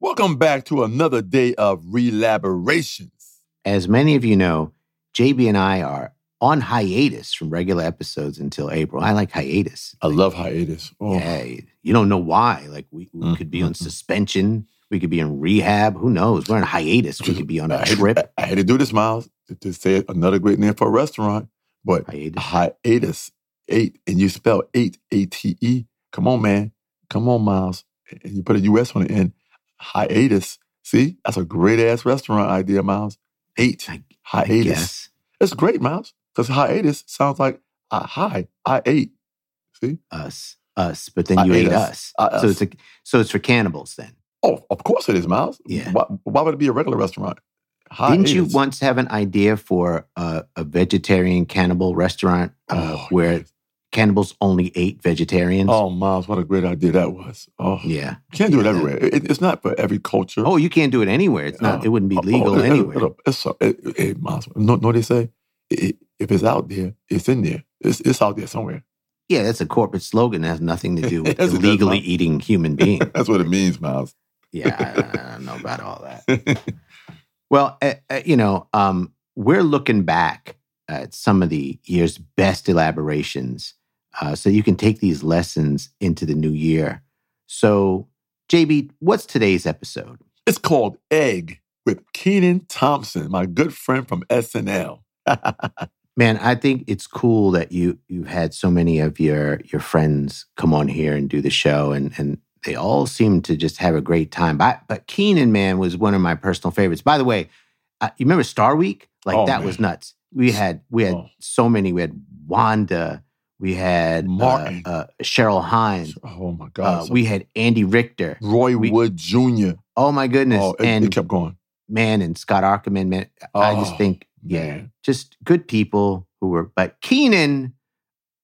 Welcome back to another day of relaborations. As many of you know, JB and I are on hiatus from regular episodes until April. I like hiatus. I love hiatus. Oh, Yeah, you don't know why. Like we, we Mm, could be on mm, mm. suspension. We could be in rehab. Who knows? We're on hiatus. We could be on a trip. I, I had to do this, Miles, to, to say another great name for a restaurant. But Hiatus. hiatus, eight, and you spell eight, A T E. Come on, man. Come on, Miles. And you put a U S on the end. Hiatus. See, that's a great ass restaurant idea, Miles. Eight. I, I hiatus. guess It's great, Miles, because hiatus sounds like uh, hi, I ate. See? us, us. But then I you ate ate us. us. So it's a, so it's for cannibals then. Oh, of course it is, Miles. Yeah. Why, why would it be a regular restaurant? Didn't you once have an idea for a, a vegetarian cannibal restaurant uh, Oh, where yes. Cannibals only ate vegetarians? Oh, Miles, what a great idea that was. Oh, yeah. you can't do it everywhere. It, it's not for every culture. Oh, you can't do it anywhere. It's not. Oh, it wouldn't be oh, legal oh, it- it- anywhere. it- It's it, it, Miles, know, know what they say? If it's out there, it's in there. It's, it's out there somewhere. Yeah, that's a corporate slogan. It has nothing to do with Yes, it does, illegally eating human beings. That's what it means, Miles. yeah, I, I don't know about all that. Well, uh, uh, you know, um, we're looking back at some of the year's best elaborations, uh, so you can take these lessons into the new year. So, JB, what's today's episode? it's called Egg with Kenan Thompson, my good friend from SNL. Man, I think it's cool that you you've had so many of your your friends come on here and do the show, and and they all seem to just have a great time. But but Kenan, man, was one of my personal favorites. By the way, uh, you remember Star Week? Like Oh, that man. was nuts. We had we had Oh. so many. We had Wanda. We had uh, Martin. uh, Cheryl Hines. oh, my Uh, God. we had Andy Richter. Roy we- Wood Jr. Oh my goodness! Oh, it, and it kept going. man and Scott Aukerman, man. I just Oh, think, yeah, man. just good people who were. But Kenan,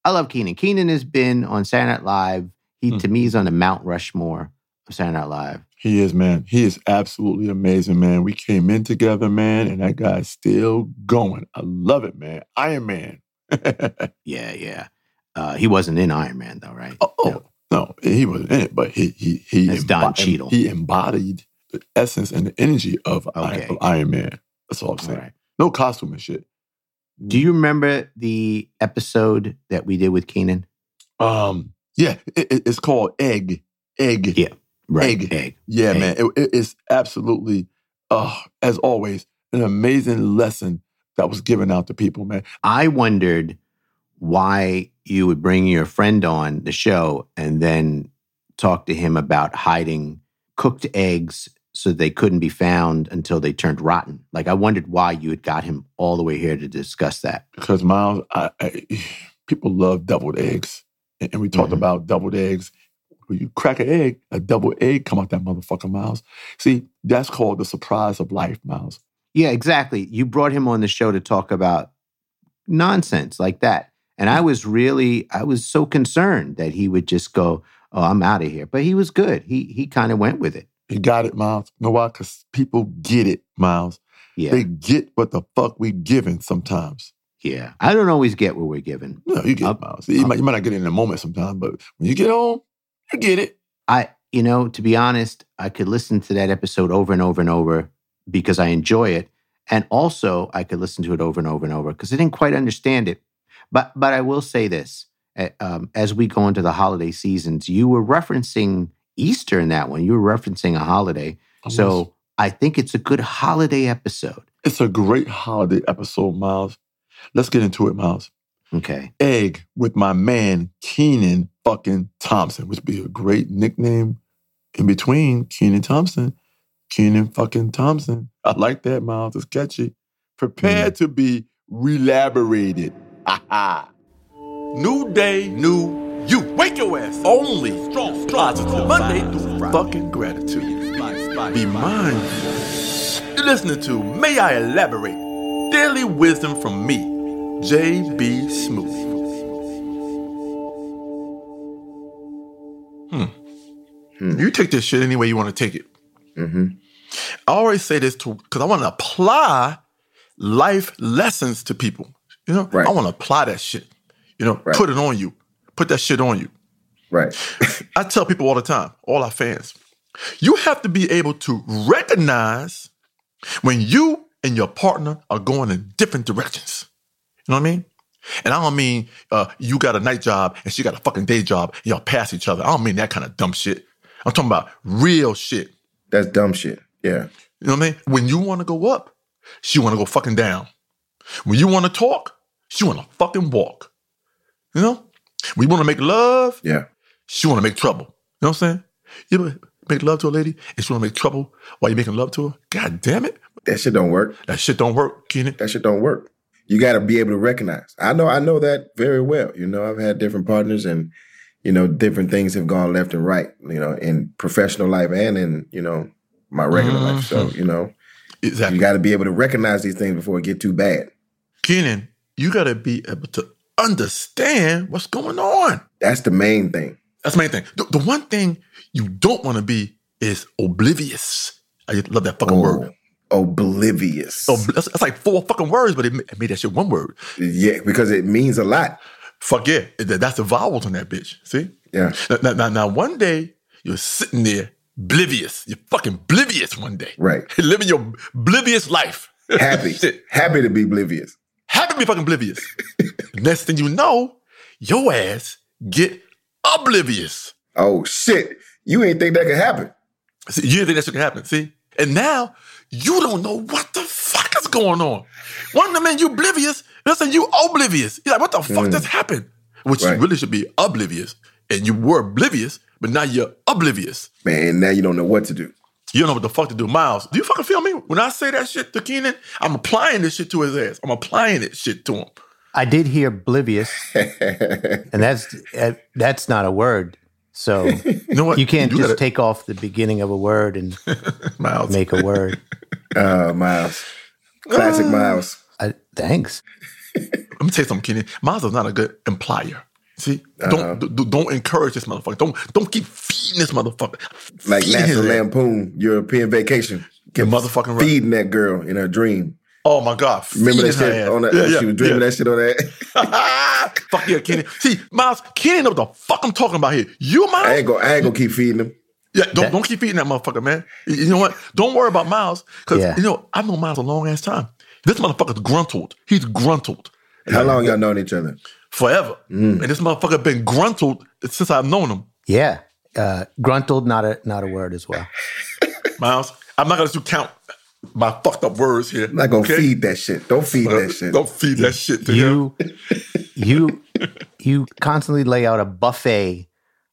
I love Kenan. Kenan has been on Saturday Night Live. He to me is on the Mount Rushmore of Saturday Night Live. He is, man. He is absolutely amazing, man. We came in together, man, and that guy's still going. I love it, man. Iron Man. Yeah, yeah. Uh, he wasn't in Iron Man though, right? oh, No. no, he wasn't in it, but he he he, That's Don Cheadle. he embodied the essence and the energy of, Iron, of Iron Man. That's all I'm saying. right. No costume and shit. Do you remember the episode that we did with Kenan? Um, yeah, it, it- it's called Egg. Egg. Yeah. Right. Egg. Egg. Yeah, Egg. man. It, it- it's absolutely, uh, as always, an amazing lesson that was given out to people, man. I wondered why you would bring your friend on the show and then talk to him about hiding cooked eggs so they couldn't be found until they turned rotten. Like I wondered why you had got him all the way here to discuss that. because Miles, I, I, people love deviled eggs, and, we talked Mhm. about deviled eggs. When you crack an egg, a double egg come out that motherfucker, Miles. See, that's called the surprise of life, Miles. Yeah, exactly. You brought him on the show to talk about nonsense like that. And I was really I was so concerned that he would just go, "Oh, I'm out of here." But he was good. He he kind of went with it. He got it, Miles. You know why? Because people get it, Miles. Yeah. They get what the fuck we giving sometimes. yeah. I don't always get what we're given. No, you get Up- it, Miles. You, up. might, you might not get it in a moment sometimes, but when you get home, you get it. I, you know, to be honest, I could listen to that episode over and over and over because I enjoy it, and also I could listen to it over and over and over because I didn't quite understand it. But, but I will say this: eh, um, as we go into the holiday seasons, you were referencing Easter in that one. You were referencing a holiday, so I think it's a good holiday episode. it's a great holiday episode, Miles. Let's get into it, Miles. Okay, egg with my man Kenan fucking Thompson, which would be a great nickname in between Kenan Thompson, Kenan fucking Thompson. I like that, Miles. It's catchy. Prepare to be relaborated. Ha ha. New day, new you. Wake your ass. Only strong, positive Monday through Friday. Fucking gratitude. Be mindful. You're listening to May I Elaborate? Daily wisdom from me, J.B. Smoove. Hmm. Hmm. You take this shit any way you want to take it. Mm-hmm. I always say this to because I want to apply life lessons to people. You know, Right. I want to apply that shit. You know, Right. put it on you. Put that shit on you. Right. I tell people all the time, all our fans, You have to be able to recognize when you and your partner are going in different directions. You know what I mean? And I don't mean uh, you got a night job and she got a fucking day job and y'all pass each other. I don't mean that kind of dumb shit. I'm talking about real shit. That's dumb shit. Yeah. You know what I mean? When you want to go up, she want to go fucking down. When you want to talk, she want to fucking walk. You know? When you want to make love, Yeah. she want to make trouble. You know what I'm saying? You make love to a lady and she want to make trouble while you're making love to her? God damn it. That shit don't work. That shit don't work, Kenan. That shit don't work. You got to be able to recognize. I know. I know that very well. You know, I've had different partners, and you know, different things have gone left and right. You know, in professional life and in you know my regular life. So mm-hmm. you know, Exactly. you got to be able to recognize these things before it get too bad. Kenan, you got to be able to understand what's going on. That's the main thing. That's the main thing. The, the one thing you don't want to be is oblivious. I just love that fucking oh, word. Oh, oblivious. So that's, that's like four fucking words, but it, it made that shit one word. yeah, because it means a lot. Fuck yeah. That's the vowels on that bitch. See? Yeah. Now, now, now, now one day you're sitting there oblivious. You're fucking oblivious one day. Right. Living your oblivious life. Happy. Happy to be oblivious. Happy to be fucking oblivious. Next thing you know, your ass get oblivious. Oh shit. You ain't think that could happen. See, you didn't think that shit could happen. See? And now you don't know what the fuck is going on. One minute you oblivious, listen, you oblivious. You're like, what the fuck mm. just happened? Which Right. you really should be oblivious. And you were oblivious, but now you're oblivious. Man, now you don't know what to do. You don't know what the fuck to do. Miles, do you fucking feel me? When I say that shit to Kenan, I'm applying this shit to his ass. I'm applying it shit to him. I did hear oblivious, and that's uh, that's not a word. So You know what? you can't do just gotta- take off the beginning of a word and Miles. make a word. Uh Miles. Classic Miles. I, thanks. Let me tell you something, Kenan. Miles is not a good implier. See, uh-huh. don't d- don't encourage this motherfucker. Don't don't keep feeding this motherfucker. Like Feeding National. Lampoon, European vacation. You're motherfucking right. Feeding that girl in her dream. Oh my god! Remember that shit ass. on that? Yeah, yeah, she was dreaming yeah. that shit on that. fuck yeah, Kenny. See, Miles, Kenny know what the fuck I'm talking about here. You, Miles? I ain't gonna, I ain't gonna keep feeding him. yeah, don't, don't keep feeding that motherfucker, man. You you know what? Don't worry about Miles. Because, Yeah. you know, I've known Miles a long ass time. This motherfucker's gruntled. He's gruntled How long y'all known each other? Forever. Mm. And this motherfucker been gruntled since I've known him. Yeah, uh, gruntled, not a not a word as well. Miles, I'm not going to count my fucked up words here. I'm not gonna okay? feed that shit. Don't feed Uh, that shit. Don't feed that shit to him. You you you constantly lay out a buffet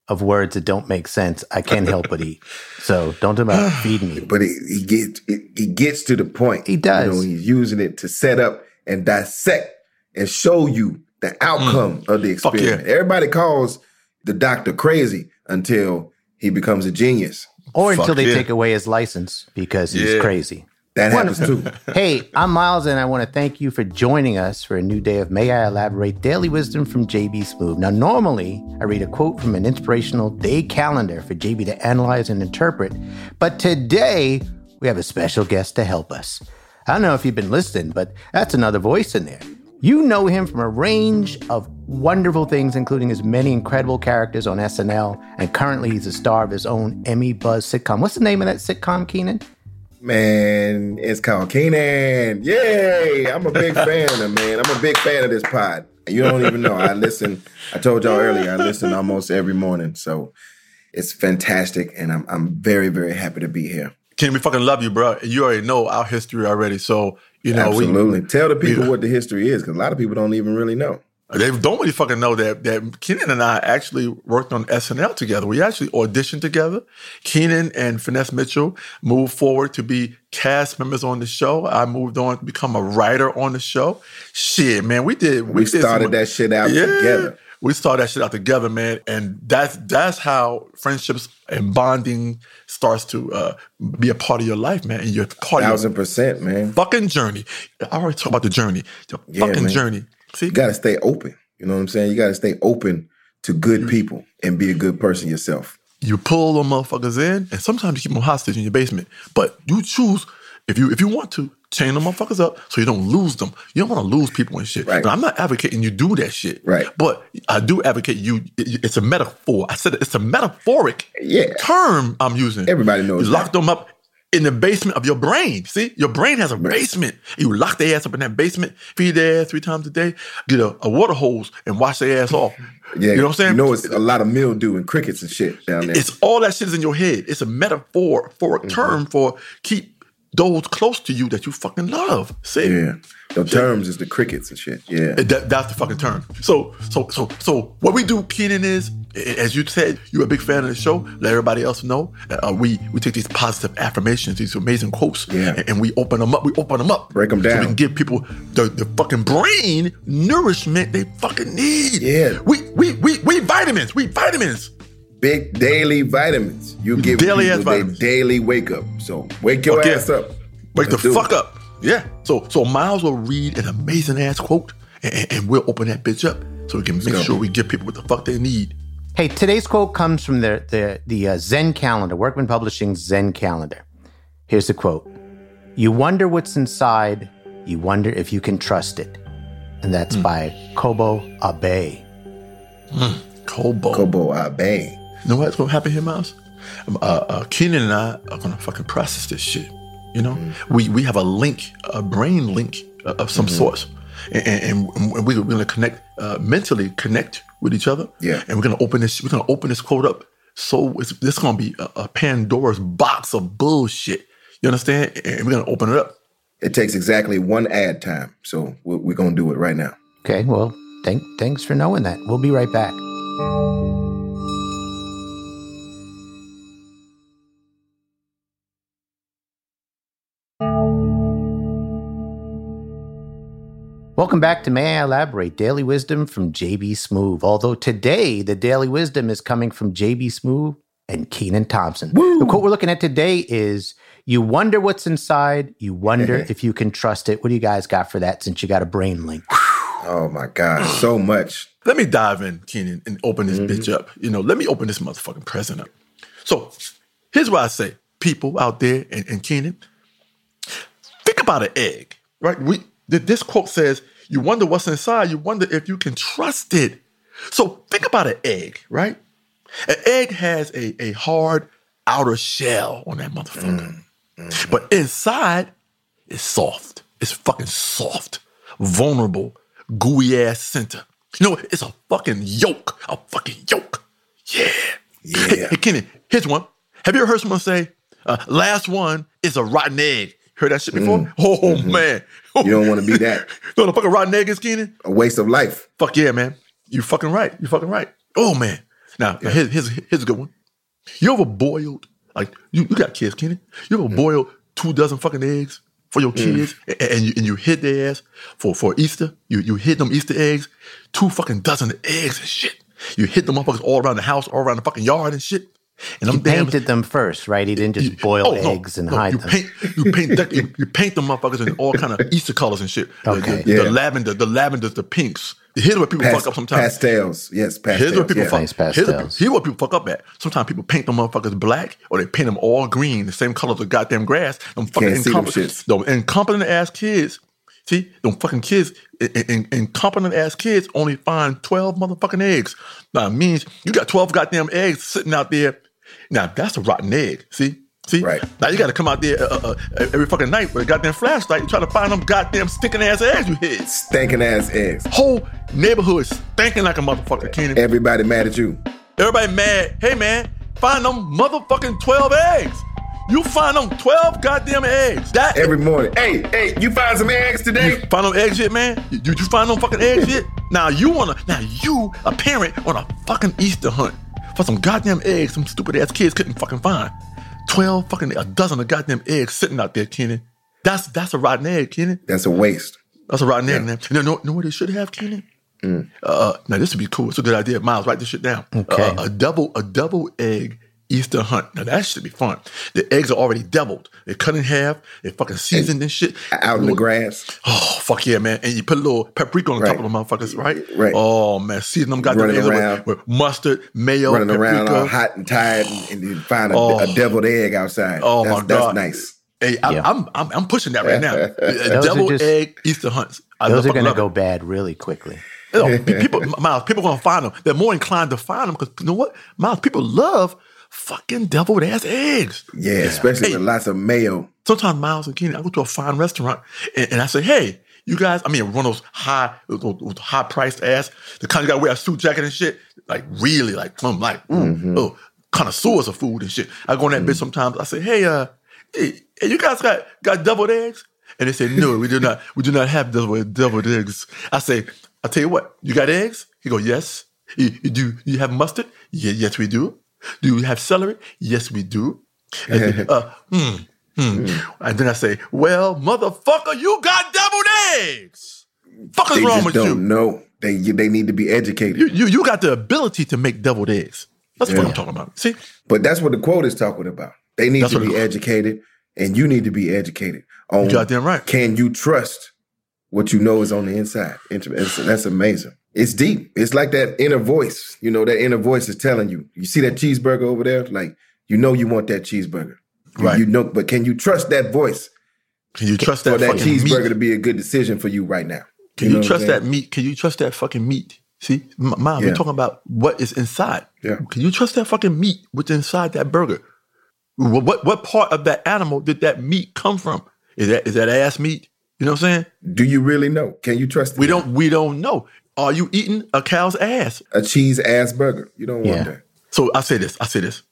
of words that don't make sense. I can't help but eat. So don't talk about feeding me. But he, he gets it, he gets to the point. He does. You know, he's using it to set up and dissect and show you the outcome of the Mm. Fuck yeah. experiment. Everybody calls the doctor crazy until he becomes a genius. Or Fuck until they yeah. take away his license because he's Yeah. crazy. That happens too. Hey, I'm Miles, and I want to thank you for joining us for a new day of May I Elaborate Daily Wisdom from JB Smoove. Now, normally I read a quote from an inspirational day calendar for JB to analyze and interpret, but today we have a special guest to help us. I don't know if you've been listening, but that's another voice in there. You know him from a range of wonderful things, including his many incredible characters on SNL, and currently he's a star of his own Emmy Buzz sitcom. What's the name of that sitcom, Kenan? Man, it's called Kenan. Yay! I'm a big fan of man. I'm a big fan of this pod. You don't even know. I listen. I told y'all earlier. I listen almost every morning, so it's fantastic, and I'm I'm very very happy to be here. Kenny, we fucking love you, bro. You already know our history already. So, you know, we, Absolutely. Tell the people we- what the history is, because a lot of people don't even really know. They don't really fucking know that that Kenan and I actually worked on SNL together. We actually auditioned together. Kenan and Finesse Mitchell moved forward to be cast members on the show. I moved on to become a writer on the show. Shit, man, we did. We, did started some- that shit out Yeah. together. We started that shit out together, man, and that's that's how friendships and bonding starts to uh, be a part of your life, man. And you're part Thousand percent, man. fucking journey. I already talked about the journey. The Yeah, fucking man. journey. See, You got to stay open. You know what I'm saying? You got to stay open to good Mm. people and be a good person yourself. you pull them motherfuckers in, and sometimes you keep them hostage in your basement. But you choose if you if you want to chain them motherfuckers up so you don't lose them. You don't want to lose people and shit. Right. Now, I'm not advocating you do that shit. Right. But I do advocate you. it- It's a metaphor. I said it's a metaphoric Yeah. term I'm using. Everybody knows You lock that. them up in the basement of your brain. See, your brain has a basement. You lock their ass up in that basement, feed their ass three times a day, get a, a water hose and wash their ass off. Yeah, you know what I'm saying? You know, it's a lot of mildew and crickets and shit down there. It's all that shit is in your head. It's a metaphor for a Mm-hmm. term for keep those close to you that you fucking love. See? yeah, the terms is the crickets and shit. Yeah, That, that's the fucking term. So, so, so, so, what we do, Kenan, is as you said, you're a big fan of the show. Let everybody else know. Uh, we we take these positive affirmations, these amazing quotes, Yeah. and, and we open them up. We open them up, break them down. we can give people the, the fucking brain nourishment they fucking need. Yeah. we we we we vitamins. We vitamins. Big daily vitamins. You give Daily people their vitamins. daily wake up. So wake your Fuck yeah. ass up. Wake Let's the fuck it. up. Yeah. So so Miles will read an amazing ass quote, and, and- and we'll open that bitch up so we can make go. sure we give people what the fuck they need. Hey, today's quote comes from the the the uh, Zen calendar, Workman Publishing's Zen calendar. Here's the quote: "You wonder what's inside. You wonder if you can trust it," and that's by Kobo Abe. Kobo. Kobo Abe. You know what's gonna happen here, Miles? Um, Uh, uh, Kenan and I are gonna fucking process this shit. You know, Mm-hmm. we we have a link, a brain link uh, of some sort, and, and, and we, we're gonna connect uh, mentally, connect with each other. Yeah. and we're gonna open this. We're gonna open this quote up. So it's, this is gonna be a, a Pandora's box of bullshit. You understand? And we're gonna open it up. It takes exactly one ad time. So we're, we're gonna do it right now. Okay, well, thank, thanks for knowing that. We'll be right back. Welcome back to May I Elaborate Daily Wisdom from JB Smoove. Although today the daily wisdom is coming from JB Smoove and Kenan Thompson. The quote we're looking at today is You wonder what's inside, you wonder if you can trust it. What do you guys got for that since you got a brain link? Oh my God, so much. Let me dive in, Kenan, and open this Mm-hmm. bitch up. You know, let me open this motherfucking present up. So here's what I say, people out there and, and Kenan, think about an egg, right? We th- this quote says, "You wonder what's inside. You wonder if you can trust it." So think about an egg, right? An egg has a, a hard outer shell on that motherfucker, mm, mm, mm. but inside it's soft. It's fucking soft, vulnerable, gooey ass center. You know, it's a fucking yolk, a fucking yolk. Yeah. Yeah. Hey, hey Kenny, here's one. Have you ever heard someone say, uh, last one is a rotten egg? Heard that shit before? Mm-hmm. Oh, mm-hmm. man. You don't want to be that. You the fucking rotten egg is, Kenan? A waste of life. Fuck yeah, man. You fucking right. You fucking right. Oh, man. Now, now here's, here's, here's a good one. You ever boiled, like, you, you got kids, Kenan. You ever mm. boiled two dozen fucking eggs for your mm. kids and, and you, and you hid their ass for, for Easter? You, you hid them Easter eggs, two fucking dozen eggs and shit. You hid them motherfuckers all around the house, all around the fucking yard and shit. And He them damn painted them first, right? He didn't just you- boil oh, no, eggs and no, hide you them. Paint, you paint dec- you, you paint them motherfuckers in all kind of Easter colors and shit. The- Okay. The, the Yeah. lavender, the lavenders, the pinks. Here's where people Pas- fuck up sometimes. Pastels. Yes, pastels. Here's where people yeah. fuck. Nice Here's, where- pastels. here's what people fuck up at. Sometimes people paint them motherfuckers black, or they paint them all green, the same color as the goddamn grass. Them fucking Can't see them incompetent, shits. them incompetent ass kids. See, them fucking kids, in- in- incompetent ass kids only find 12 motherfucking eggs. Now, it means you got 12 goddamn eggs sitting out there. Now, that's a rotten egg. See? See? Right. Now, you got to come out there uh, uh, every fucking night with a goddamn flashlight and try to find them goddamn stinking ass eggs you hid. Stinking ass eggs. Whole neighborhood stinking like a motherfucker, Kenan. Everybody mad at you. Everybody mad. Hey man, find them motherfucking 12 eggs. You find them 12 goddamn eggs. That Every morning. Hey, hey, you find some eggs today? find them eggs yet, man? You, you find them fucking eggs yet? Now you wanna now you, a parent, on a fucking Easter hunt for some goddamn eggs some stupid ass kids couldn't fucking find. 12 fucking a dozen of goddamn eggs sitting out there, Kenan. That's that's a rotten egg, Kenan. That's a waste. That's a rotten egg, man. You know, know, know what they should have, Kenan? Uh, now this would be cool. It's a good idea. Miles, write this shit down. Okay. Uh, a double, a double egg Easter hunt. Now that should be fun. The eggs are already deviled. They're cut in half. They're fucking seasoned and shit. Out in the grass. Oh fuck yeah, man! And you put a little paprika on the top of them motherfuckers, right? Right. Oh man, season them goddamn Running eggs with, around. with mustard, mayo, running paprika. around all hot and tired and, and you find a, Oh. a deviled egg outside. Oh that's, my that's nice. Hey, I'm, Yeah. I'm, I'm I'm pushing that right now. Those are Devil just- egg Easter hunts. I those are going to love it. go bad really quickly. Oh, you know, people, Miles, people gonna find them. They're more inclined to find them because you know what, Miles, people love fucking deviled ass eggs. Yeah, especially Hey. with lots of mayo. Sometimes Miles and Kenny, I go to a fine restaurant and, and I say, hey, you guys, I mean, one of those high, those, those high priced ass, the kind of gotta wear a suit jacket and shit, like really, like, I'm like, ooh, Mm-hmm. oh, connoisseurs of food and shit. I go in that bitch sometimes. I say, hey, uh, hey, hey, you guys got got deviled eggs? And they say, no, we do not. We do not have deviled, deviled eggs. I say, I'll tell you what, you got eggs? He go, yes. You, you do you have mustard? Yeah, yes, we do. Do you have celery? Yes, we do. And then, uh, hmm, hmm. And then I say, well, motherfucker, you got deviled eggs. Fuck is They wrong just with don't you? know. They they need to be educated. you? You you got the ability to make deviled eggs. That's what I'm talking about. See? But that's what the quote is talking about. They need That's to be educated, and you need to be educated on. You goddamn right. Can you trust what you know is on the inside? That's amazing. It's deep. It's like that inner voice. You know, that inner voice is telling you. You see that cheeseburger over there? Like you know you want that cheeseburger. You- Right. You know, but can you trust that voice Can you trust for that, that cheeseburger meat? to be a good decision for you right now? Can you, know what trust that meat? Can you trust that fucking meat? See, mom, Yeah. we're talking about what is inside. Yeah. Can you trust that fucking meat what's inside that burger? What, what what part of that animal did that meat come from? Is that is that ass meat? You know what I'm saying? Do you really know? Can you trust We don't we don't know. Are you eating a cow's ass? a cheese ass burger? You don't want Yeah. that. So I say this. I say this.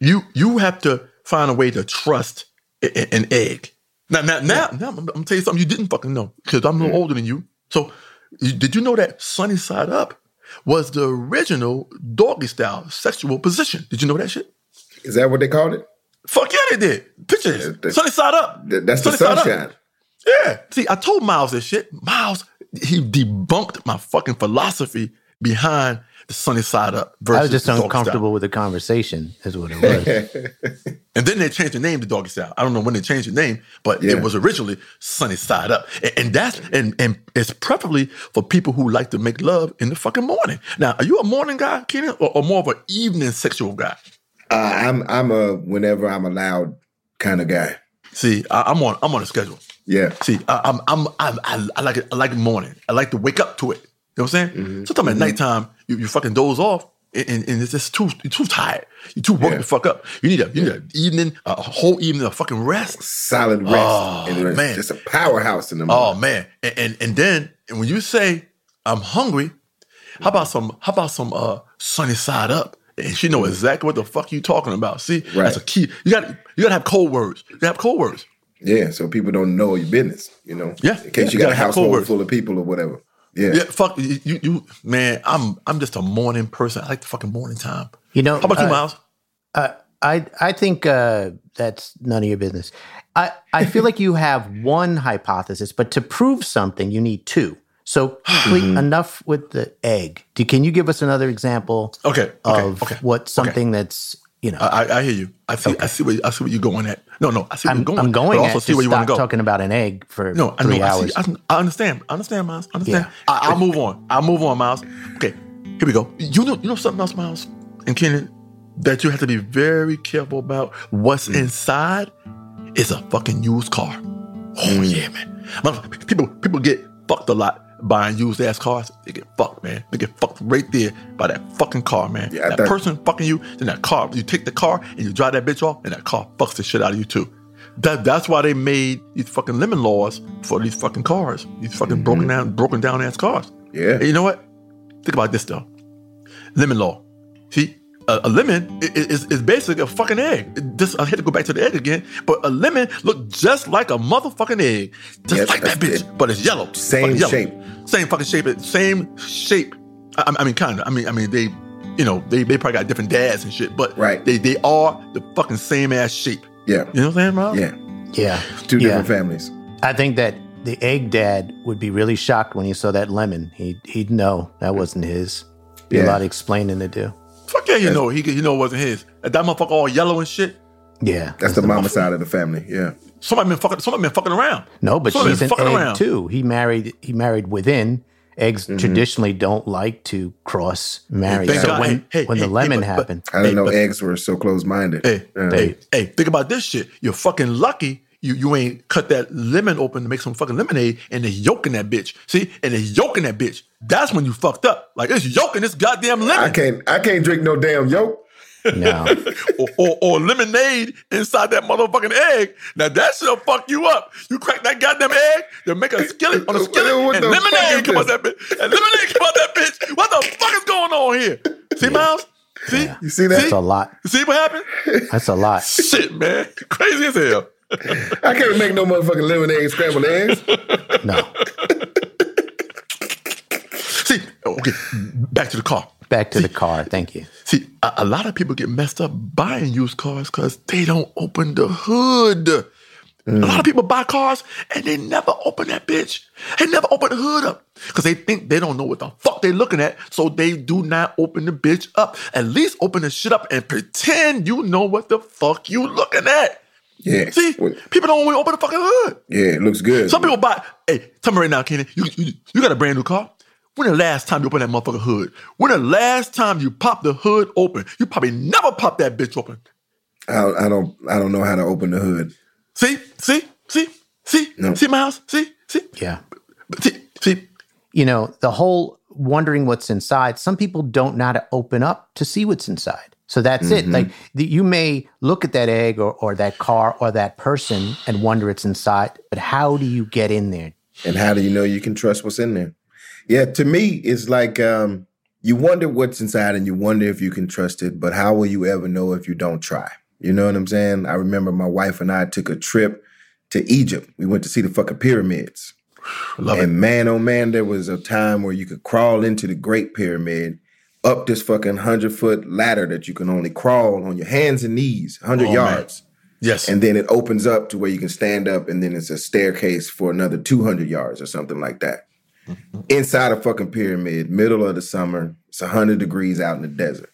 You you have to find a way to trust an egg. Now now now, now I'm, gonna tell you something you didn't fucking know because I'm a little mm. older than you. So you, did you know that sunny side up was the original doggy style sexual position? Did you know that shit? Is that what they called it? Fuck yeah, they did. Picture this. sunny side up. That's the Sunny up. sunshine. Yeah. See, I told Miles this shit. Miles, he debunked my fucking philosophy behind the sunny side up versus I was just the doggy style. uncomfortable with the conversation, is what it was. And then they changed the name to Doggy Style. I don't know when they changed the name, but Yeah. it was originally Sunny Side Up. And, and that's and and it's preferably for people who like to make love in the fucking morning. Now, are you a morning guy, Kenan, or, or more of an evening sexual guy? Uh, I'm I'm a whenever I'm allowed kind of guy. See, I, I'm on I'm on a schedule. Yeah. See, I, I'm I'm I, I, I like it. I like morning. I like to wake up to it. You know what I'm saying? Mm-hmm. Sometimes at nighttime you, you fucking doze off. And, and, and it's just too you're too tired. You're too worked Yeah. the fuck up. You need a you need an evening, a whole evening of fucking rest. Solid rest. Oh, and it's man. just a powerhouse in the morning. Oh man, and, and and then and when you say I'm hungry, how about some how about some uh sunny side up? And she know exactly what the fuck you talking about. See, that's a key. You got you got to have code words. You have code words. Yeah, so people don't know your business, you know. Yeah, In case yeah, you you got a gotta household code full of people or whatever. Yeah. Yeah, fuck you, you. you man, I'm I'm just a morning person. I like the fucking morning time. You know, How about you, uh, Miles? Uh, I I think uh, that's none of your business. I, I feel like you have one hypothesis, but to prove something, you need two. So complete enough with the egg. Do, can you give us another example Okay, okay, of okay. what something that's you know? I, I- hear you. I see. I see where I see where you're going at. No, no, I see where I'm, you're going. I'm going But I also see where you want to go. talking about an egg for No, I three know. I, see, I, I understand. I understand, Miles. I understand. Yeah. I, I'll move on. I'll move on, Miles. Okay, here we go. You know, you know something else, Miles and Kenan, that you have to be very careful about. What's Mm. inside is a fucking used car. Oh Mm. yeah, man. People, people get fucked a lot buying used ass cars. They get fucked, man. They get fucked right there by that fucking car, man. Yeah, I that person fucking you, then that car. You take the car and you drive that bitch off, and that car fucks the shit out of you too. That that's why they made these fucking lemon laws for these fucking cars. These fucking mm-hmm. broken down, broken down ass cars. Yeah. And you know what? Think about this though. Lemon law. See, a, a lemon i- i- is, is basically a fucking egg. It- This I had to go back to the egg again, but a lemon look just like a motherfucking egg, just Yes, like that that's bitch, but it's yellow. Same Fucking yellow. shape. same fucking shape, same shape. I, I mean, kind of. I mean, I mean, they, you know, they, they probably got different dads and shit, but Right. they they are the fucking same ass shape. Yeah. You know what I'm saying, Rob? Yeah. yeah, Two Yeah. different families. I think that the egg dad would be really shocked when he saw that lemon. He he'd know that wasn't his. Be a lot of explaining to do. Fuck yeah, you know, he you know it wasn't his. That motherfucker all yellow and shit. Yeah, That's the mama side of the family. Yeah. Somebody been fucking. Somebody been fucking around. No, but Somebody she's been an fucking egg around. too. He married. He married within. Eggs mm-hmm. traditionally don't like to cross marry. Thank so God. when Hey, hey, when the hey, lemon but- but- happened, I didn't Hey, know but- eggs were so close minded. Hey, hey, hey, think about this shit. You're fucking lucky you you ain't cut that lemon open to make some fucking lemonade and they're yolking that bitch. See? And they're yolking that bitch. That's when you fucked up. Like it's yolking this goddamn lemon. I can't I can't drink no damn yolk. No. or, or, or lemonade inside that motherfucking egg. Now that shit'll fuck you up. You crack that goddamn egg, they'll make a skillet on a skillet, What and lemonade is come out that bitch. And lemonade come out that bitch. What the fuck is going on here? See, Miles? See? Yeah. You see that? See? That's a lot. You see what happened? That's a lot. Shit, man. Crazy as hell. I can't make no motherfucking lemonade scrambled eggs. No. See, okay, back to the car. Back to the car. Thank you. See, a, a lot of people get messed up buying used cars because they don't open the hood. A lot of people buy cars and they never open that bitch. They never open the hood up because they think they don't know what the fuck they're looking at. So they do not open the bitch up. At least open the shit up and pretend you know what the fuck you looking at. Yeah. See, Well, people don't want to open the fucking hood. yeah, it looks good. Some people buy. Hey, tell me right now, Kenny, you, you you got a brand new car. When the last time you opened that motherfucking hood? When the last time you popped the hood open? You probably never popped that bitch open. I, I don't I don't know how to open the hood. See, see, see, see, No. see, Miles, see, see, Yeah. see, see. You know, the whole wondering what's inside, some people don't know how to open up to see what's inside. So that's it. Mm-hmm. Like the, you may look at that egg or, or that car or that person and wonder it's inside, but how do you get in there? And how do you know you can trust what's in there? Yeah, to me, it's like um, you wonder what's inside and you wonder if you can trust it, but how will you ever know if you don't try? You know what I'm saying? I remember my wife and I took a trip to Egypt. We went to see the fucking pyramids. Love it. and man, oh man, there was a time where you could crawl into the Great Pyramid up this fucking hundred foot ladder that you can only crawl on your hands and knees, hundred Oh, man. yards. Yes. And then it opens up to where you can stand up, and then it's a staircase for another 200 yards or something like that. Mm-hmm. Inside a fucking pyramid, middle of the summer, it's 100 degrees out in the desert.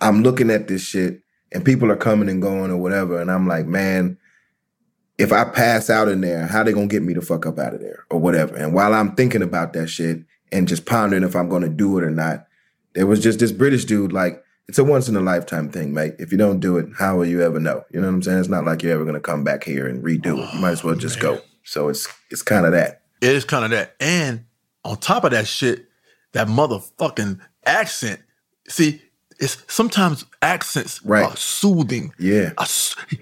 I'm looking at this shit, and people are coming and going or whatever, and I'm like, man, if I pass out in there, how they gonna get me the fuck up out of there or whatever? And while I'm thinking about that shit and just pondering if I'm gonna do it or not, there was just this British dude like, it's a once in a lifetime thing, mate. If you don't do it, how will you ever know? You know what I'm saying? It's not like you're ever gonna come back here and redo it. You might as well just go. Oh, so it's it's kind of that. It is kind of that. And on top of that shit, that motherfucking accent. See, it's sometimes accents Right. are soothing. Yeah. I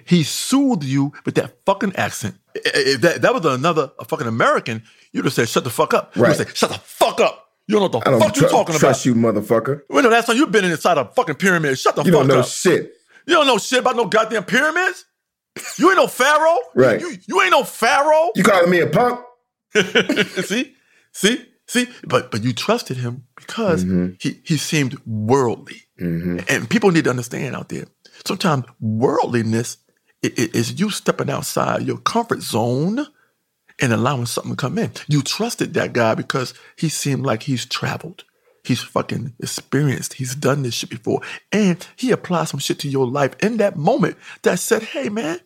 he soothed you with that fucking accent. If that, that was another a fucking American, you'd have said, shut the fuck up. Right. You'd have said, shut the fuck up. You don't know what the fuck you tru- talking trust about. Trust you, motherfucker. When the last time you've been inside a fucking pyramid? Shut the You fuck don't know up. shit. you don't know shit about no goddamn pyramids. You ain't no pharaoh. Right. You, you ain't no pharaoh. You calling me a punk? see, see, see. But but you trusted him because mm-hmm. he he seemed worldly, mm-hmm. and people need to understand out there. Sometimes worldliness i- i- is you stepping outside your comfort zone and allowing something to come in. You trusted that guy because he seemed like he's traveled. He's fucking experienced. He's done this shit before. And he applied some shit to your life in that moment that said, hey man,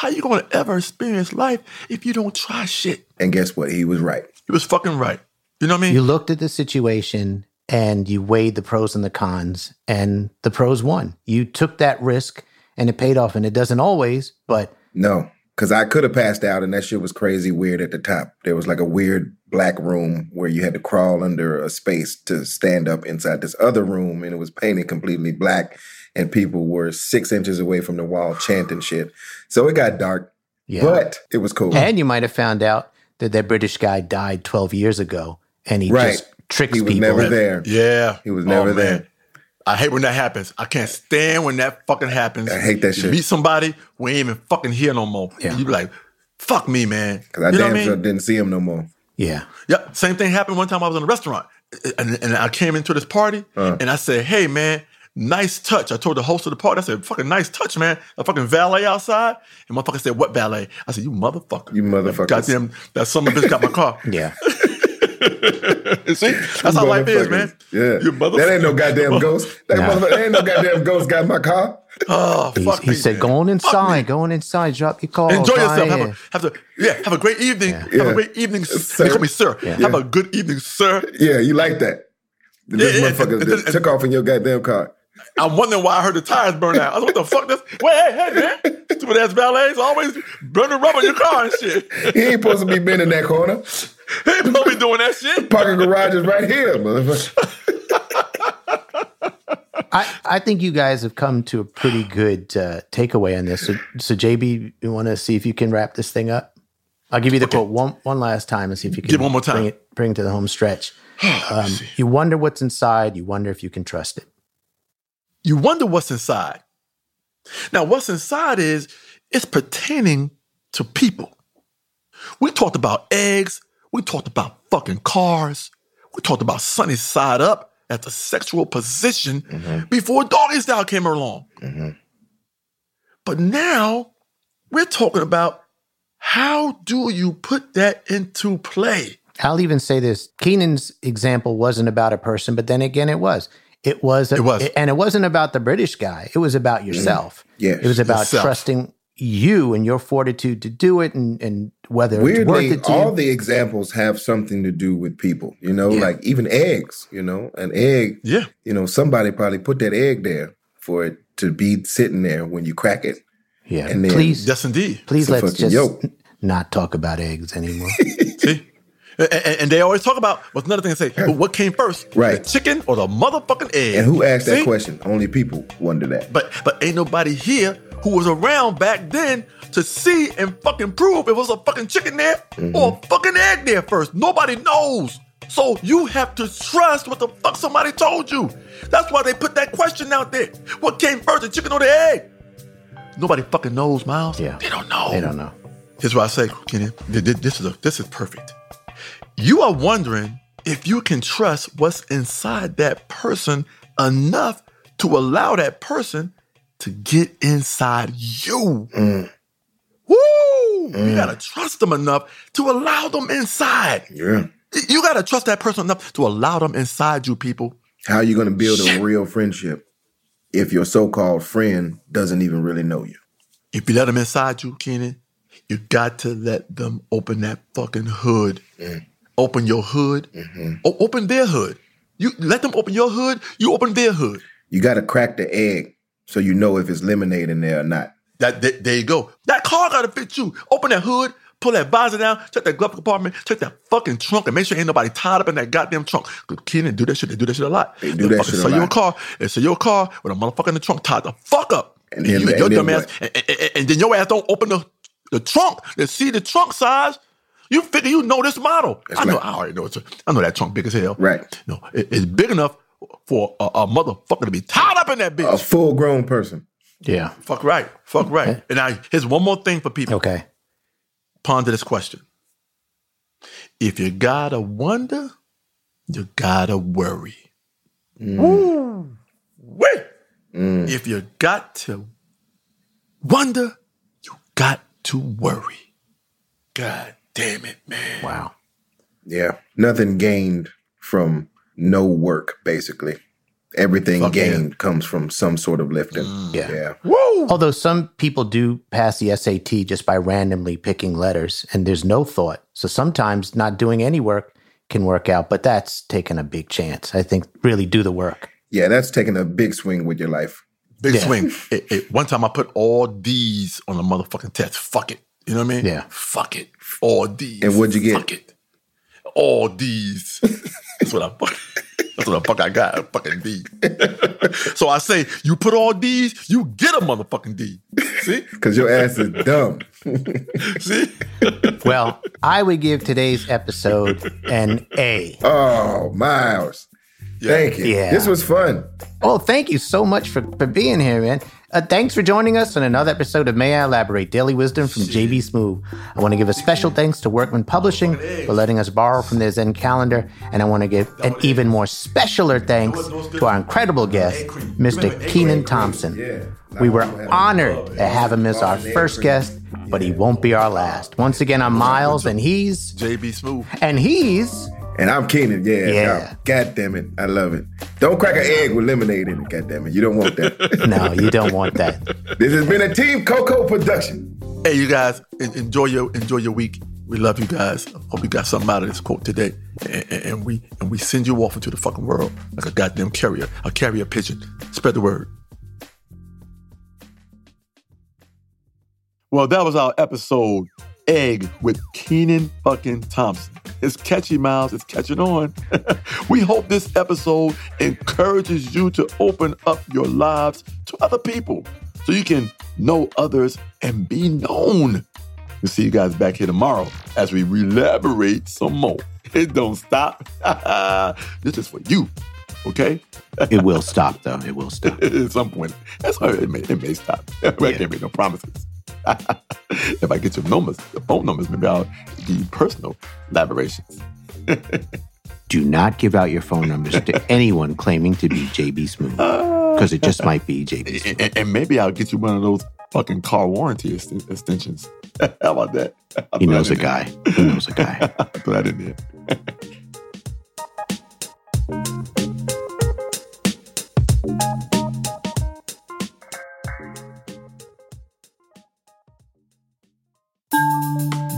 how you gonna ever experience life if you don't try shit? And guess what? He was right. He was fucking right. You know what I mean? You looked at the situation and you weighed the pros and the cons, and the pros won. You took that risk and it paid off. And it doesn't always, but No, because I could have passed out, and that shit was crazy weird at the top. There was like a weird black room where you had to crawl under a space to stand up inside this other room, and it was painted completely black, and people were six inches away from the wall chanting shit. So it got dark, yeah. but it was cool. and you might have found out that that British guy died 12 years ago and he Right. just tricks people. He was people. never there. Yeah. He was never there. I hate when that happens. I can't stand when that fucking happens. I hate that you shit. meet somebody, we ain't even fucking here no more. Yeah. You be like, fuck me, man. Because I you damn what I sure mean? didn't see him no more. Yeah. Yep. same thing happened one time I was in a restaurant and, and I came into this party Uh. and I said, hey man, nice touch. I told the host of the party, I said, fucking nice touch, man. A fucking valet outside. And motherfucker said, what valet? I said, you motherfucker. You motherfuckers. Goddamn, that son of a bitch got my car. Yeah. See? That's how life is, man. Yeah. You motherfucker. That ain't no goddamn ghost. That Nah. motherfucker ain't no goddamn ghost got my car. Oh, He, fuck he me, said, man. go on inside, me. go on inside, drop your car. Enjoy yourself. Have a, have a, yeah, have a great evening. Have Yeah. a great evening. Sir. They call me sir. Yeah. Have a good evening, sir. Yeah, you like that. This Yeah, yeah, motherfucker and- just and- took off in your goddamn car. I'm wondering why I heard the tires burn out. I was like, what the fuck? This? Wait, hey, hey, man. Stupid ass valets always burning rubber in your car and shit. He ain't supposed to be bending that corner. He ain't supposed to be doing that shit. Parking garage is right here, motherfucker. I, I think you guys have come to a pretty good uh, takeaway on this. So, so JB, you want to see if you can wrap this thing up? I'll give you the quote one one last time and see if you can Give one more time. bring it bring it to the home stretch. Um, you wonder what's inside. You wonder if you can trust it. You wonder what's inside. Now, what's inside is it's pertaining to people. We talked about eggs. We talked about fucking cars. We talked about sunny side up as a sexual position mm-hmm. before doggy style came along. Mm-hmm. But now we're talking about how do you put that into play? I'll even say this: Kenan's example wasn't about a person, but then again, it was. It was. It was. and it wasn't about the British guy. It was about mm-hmm. yourself. Yes. it was about Yourself. trusting you and your fortitude to do it, and and whether it's worth Weirdly, it to all you. the examples have something to do with people. You know, Yeah. like even eggs. You know, an egg. Yeah. You know, somebody probably put that egg there for it to be sitting there when you crack it. yeah, and then- please, Yes, indeed. please let's just yolk. not talk about eggs anymore. See? And, and- they always talk about what's another thing they say, but what came first? Right. The chicken or the motherfucking egg? And who asked that question? Only people wonder that. But but ain't nobody here who was around back then to see and fucking prove it was a fucking chicken there Mm-hmm. or a fucking egg there first. Nobody knows. So you have to trust what the fuck somebody told you. That's why they put that question out there. What came first, the chicken or the egg? Nobody fucking knows, Miles. Yeah. They don't know. they don't know. Here's what I say, Kenny. Th- th- This is a, this is perfect. You are wondering if you can trust what's inside that person enough to allow that person to get inside you. Mm. Woo! You mm. gotta trust them enough to allow them inside. Yeah. You gotta trust that person enough to allow them inside you, people. How are you to build Shit. a real friendship if your so-called friend doesn't even really know you? If you let them inside you, Kenan, you got to let them open that fucking hood. Mm. Open your hood. Mm-hmm. O- open their hood. You let them open your hood. You open their hood. You got to crack the egg so you know if it's lemonade in there or not. That, that- there you go. That car gotta fit you. Open that hood. Pull that visor down. Check that glove compartment. Check that fucking trunk, and make sure ain't nobody tied up in that goddamn trunk. Kenan do that shit. They do that shit a lot. They do that shit a sell you a lot. car. They sell you a car with a motherfucker in the trunk tied the fuck up. And then- you, and your then dumb ass, and, and- and- and then your ass don't open the, the trunk to see the trunk size. You figure you know this model. That's I know. right. I already know it's. A, I know that trunk big as hell. Right. No, it- it's big enough for a, a motherfucker to be tied up in that bitch. A full-grown person. Yeah. Fuck right. Fuck right. And now here's one more thing for people. Okay. Ponder this question. If you gotta wonder, you gotta worry. Mm. Woo! Wait. Mm. If you got to wonder, you got to worry. God damn it, man. Wow. Yeah. Nothing gained from no work, basically. Everything Fuck yeah. gained comes from some sort of lifting. Mm. Yeah. Yeah. Woo! Although some people do pass the SAT just by randomly picking letters and there's no thought. So sometimes not doing any work can work out, but that's taking a big chance. I think really do the work. Yeah, that's taking a big swing with your life. Big Yeah. swing. It- it- one time I put all D's on a motherfucking test. Fuck it. You know what I mean? Yeah. Fuck it. All D's. And what'd you get? Fuck it. All D's. That's what I fuck. That's what the fuck I got. A fucking D. so I say, you put all D's, you get a motherfucking D. See? Because your ass is dumb. See? Well, I would give today's episode an A. Oh, Miles. Thank you. Yeah. This was fun. Oh, thank you so much for, for being here, man. Uh, thanks for joining us on another episode of May I Elaborate Daily Wisdom from JB Smoove. I want to give a special thanks to Workman Publishing for letting us borrow from their Zen calendar. And I want to give an even more specialer thanks to our incredible guest, Mr. Kenan Thompson. We were honored to have him as our first guest, but he won't be our last. Once again, I'm Miles, and he's, JB Smoove. and he's, And I'm Kenan. Yeah. Yeah. God damn it. I love it. Don't crack an egg with lemonade in it. God damn it. You don't want that. no, you don't want that. this has been a Team Coco production. Hey, you guys, enjoy your enjoy your week. We love you guys. Hope you got something out of this quote today. And, and, and we and we send you off into the fucking world like a goddamn carrier, a carrier pigeon. Spread the word. Well, that was our episode Egg with Kenan fucking Thompson. It's catchy, Miles. It's catching on. we hope this episode encourages you to open up your lives to other people so you can know others and be known. We'll see you guys back here tomorrow as we elaborate some more. It don't stop. this is for you, okay? It will stop, though. It will stop. At some point. That's why it may, it may stop. I can't make no promises. If I get your numbers, the phone numbers, maybe I'll give you personal elaborations. Do not give out your phone numbers to anyone claiming to be JB Smoove because it just might be JB Smoove. And, and maybe I'll get you one of those fucking car warranty ex- extensions. How about that? I'll He knows a guy. He knows a guy. throw that in there.